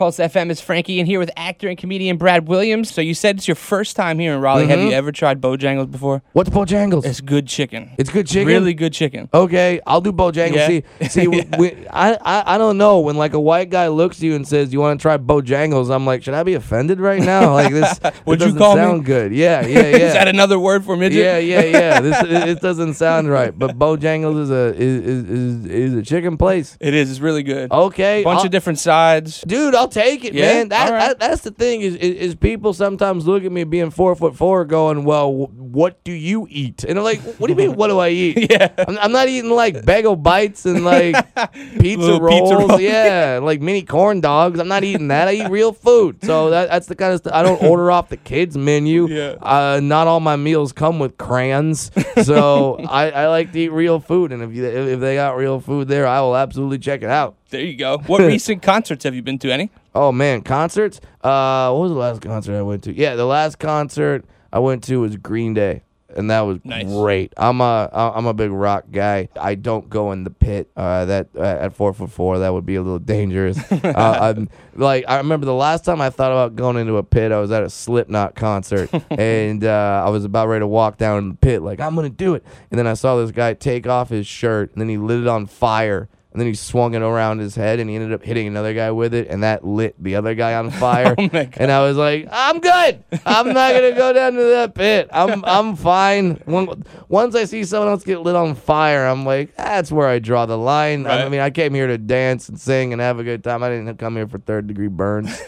Pulse FM is Frankie, and here with actor and comedian Brad Williams. So you said it's your first time here in Raleigh. Have Mm-hmm. you ever tried Bojangles before? What's Bojangles? It's good chicken. It's good chicken? Really good chicken. Okay, I'll do Bojangles. Yeah. See, see, we, we, I, I, I don't know. When like a white guy looks at you and says, "You want to try Bojangles?" I'm like, should I be offended right now? Like this, What'd you me? sound good. Yeah, yeah, yeah. Is that another word for midget? yeah, yeah, yeah. This it, it doesn't sound right. But Bojangles is a is, is, is, is a chicken place. It is. It's really good. Okay, Bunch I'll- of different sides. Dude, I'll take it, Yeah? man. That, right. that that's the thing is, is is people sometimes look at me being four foot four, going, "Well, wh- what do you eat?" And I'm like, "What do you mean? What do I eat? Yeah. I'm, I'm not eating like bagel bites and like pizza rolls, pizza rolls. yeah, like mini corn dogs. I'm not eating that. I eat real food. So that, that's the kind of stuff I don't order off the kids menu. Yeah. Uh, not all my meals come with crayons, so I, I like to eat real food. And if you, if they got real food there, I will absolutely check it out. There you go. What recent concerts have you been to? Any? Oh man, concerts. Uh, what was the last concert I went to? Yeah, the last concert I went to was Green Day, and that was Nice. great. I'm a I'm a big rock guy. I don't go in the pit. Uh, that uh, at four foot four, that would be a little dangerous. uh, I'm like I remember the last time I thought about going into a pit. I was at a Slipknot concert, and uh, I was about ready to walk down in the pit, like I'm gonna do it. And then I saw this guy take off his shirt, and then he lit it on fire. And then he swung it around his head, and he ended up hitting another guy with it, and that lit the other guy on fire. Oh. And I was like, I'm good. I'm not gonna go down to that pit. I'm I'm fine. When, once I see someone else get lit on fire, I'm like, that's where I draw the line. I Right. mean, I came here to dance and sing and have a good time. I didn't come here for third degree burns.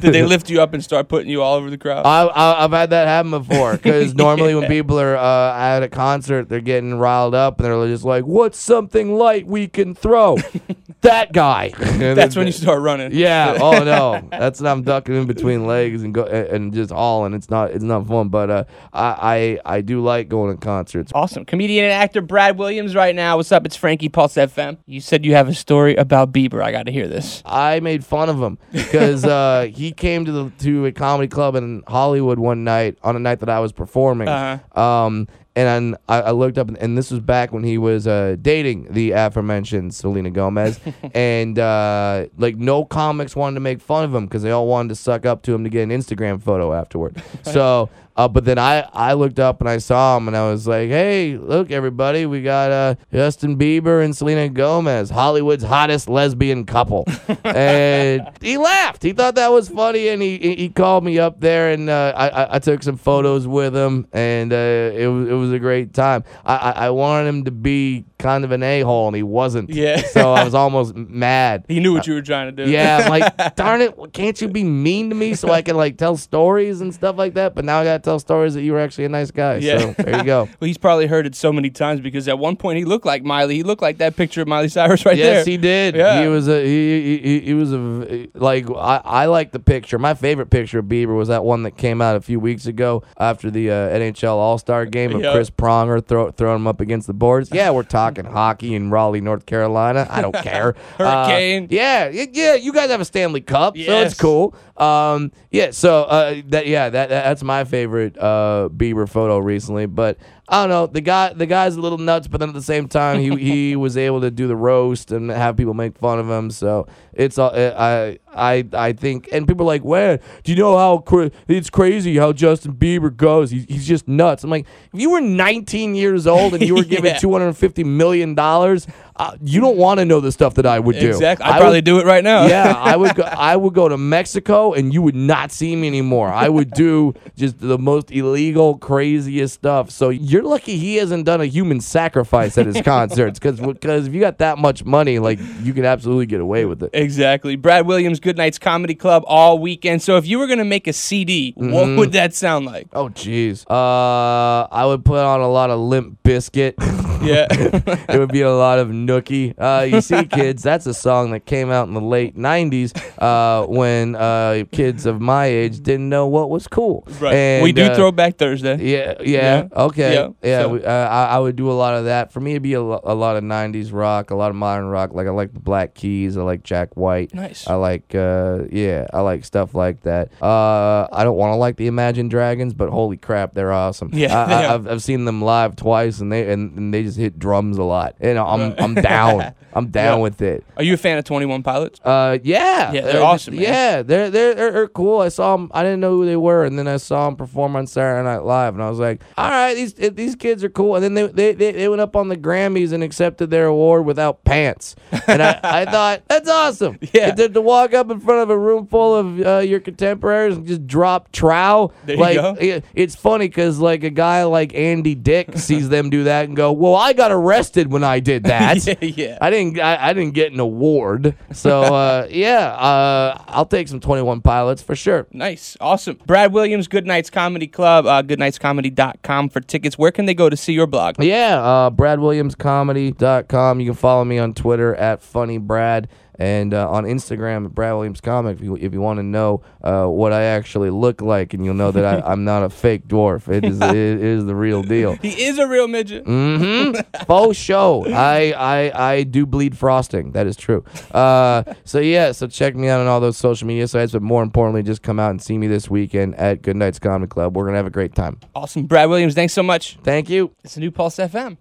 Did they lift you up and start putting you all over the crowd? I, I, I've had that happen before because normally when people are uh, at a concert, they're getting riled up and they're just like, "What's something light we can throw?" that guy. That's when you start running. Yeah. Oh no. That's when I'm ducking in between legs and go and and just hauling. It's not. It's not fun. But uh, I, I I do like going to concerts. Awesome. Comedian and actor Brad Williams right now. What's up? It's Frankie Pulse FM. You said you have a story about Bieber. I got to hear this. I made fun of him because uh, he came to the to a comedy club in Hollywood one night on a night that I was performing. Uh-huh. Um, and I, I looked up, and this was back when he was uh, dating the aforementioned Selena Gomez, and uh, like no comics wanted to make fun of him because they all wanted to suck up to him to get an Instagram photo afterward. so. Uh, but then I, I looked up and I saw him and I was like, hey, look, everybody, we got uh, Justin Bieber and Selena Gomez, Hollywood's hottest lesbian couple. and he laughed. He thought that was funny and he, he called me up there and uh, I, I, I took some photos with him and uh, it, was, it was a great time. I, I, I wanted him to be kind of an a hole and he wasn't. Yeah. so I was almost mad. He knew what you were trying to do. Yeah, I'm like, darn it, can't you be mean to me so I can like tell stories and stuff like that? But now I gotta tell stories that you were actually a nice guy. Yeah. So there you go. Well, he's probably heard it so many times because at one point he looked like Miley. He looked like that picture of Miley Cyrus right yes, there. Yes, he did. Yeah. He was a he, he- he, he was a like I, I like the picture. My favorite picture of Bieber was that one that came out a few weeks ago after the uh, NHL All Star game of Yep. Chris Pronger throw, throwing him up against the boards. Yeah, we're talking hockey in Raleigh, North Carolina. I don't care. Uh, Hurricane. yeah, yeah. You guys have a Stanley Cup, so it's cool. Um, yeah. So uh, that yeah, that that's my favorite uh Bieber photo recently. But I don't know. The guy the guy's a little nuts, but then at the same time, he he was able to do the roast and have people make fun of him. So it's all I I I think. And people are like, "Well, do you know how cra- it's crazy how Justin Bieber goes? He's he's just nuts." I'm like, if you were 19 years old and you were given Yeah. 250 million dollars, uh, you don't want to know the stuff that I would do. Exactly. I I'd would- probably do it right now. yeah, I would go, I would go to Mexico and you would not see me anymore. I would do just the most illegal, craziest stuff. So you're lucky he hasn't done a human sacrifice at his concerts because because if you got that much money, like you can absolutely get away with it. Exactly. Brad Williams, Good Nights Comedy Club all weekend. So if you were going to make a CD, what Mm-hmm. would that sound like? Oh jeez, uh, I would put on a lot of Limp Bizkit. Yeah. it would be a lot of Nookie. Uh, you see, kids, that's a song that came out in the late '90s uh, when uh, kids of my age didn't know what was cool. right. And, we do uh, Throwback Thursday. Yeah, yeah, Yeah. okay, Yeah, yeah. so- we, uh, I, I would do a lot of that. For me, it'd be a, lo- a lot of '90s rock, a lot of modern rock. Like I like the Black Keys, I like Jack White. Nice. I like, uh, yeah, I like stuff like that. Uh, I don't want to like the Imagine Dragons, but holy crap, they're awesome. Yeah, I, I, I've, I've seen them live twice, and they and, and they just hit drums a lot. Know, I'm Right. I'm down. I'm down Yeah. with it. Are you a fan of Twenty One Pilots? Uh, yeah, Yeah, they're just- awesome, man. Yeah, they're, they're they're they're cool. I saw them. I didn't know who they were, and then I saw them perform on Saturday Night Live, and I was like, all right, these eh, these kids are cool. And then they they, they, they went up on the Grammys and accepted their award without pants, and I, I thought that's awesome. Yeah. to, to walk up in front of a room full of uh, your contemporaries and just drop trow. There you like go. it- it's funny because like a guy like Andy Dick sees them do that and go, well, I got arrested when I did that. yeah. I didn't. I, I didn't get an award. So uh, yeah, uh, I'll take some Twenty One Pilots for sure. Nice. Awesome. Brad Williams, Good Nights Comedy Club, uh, goodnightscomedy.com for tickets. Where can they go to see your blog? Yeah, uh, BradWilliamsComedy.com. You can follow me on Twitter at Funny Brad and uh, on Instagram at Brad Williams Comic if you if you want to know uh, what I actually look like, and you'll know that I, I'm not a fake dwarf. It is it is the real deal. He is a real midget. Mm-hmm. Faux show. I, I I do bleed frosting. That is true. Uh, so yeah. So check me out on all those social media sites, but more importantly, just come out and see me this weekend at Good Nights Comedy Club. We're gonna have a great time. Awesome. Brad Williams, thanks so much. Thank you. It's a new Pulse FM.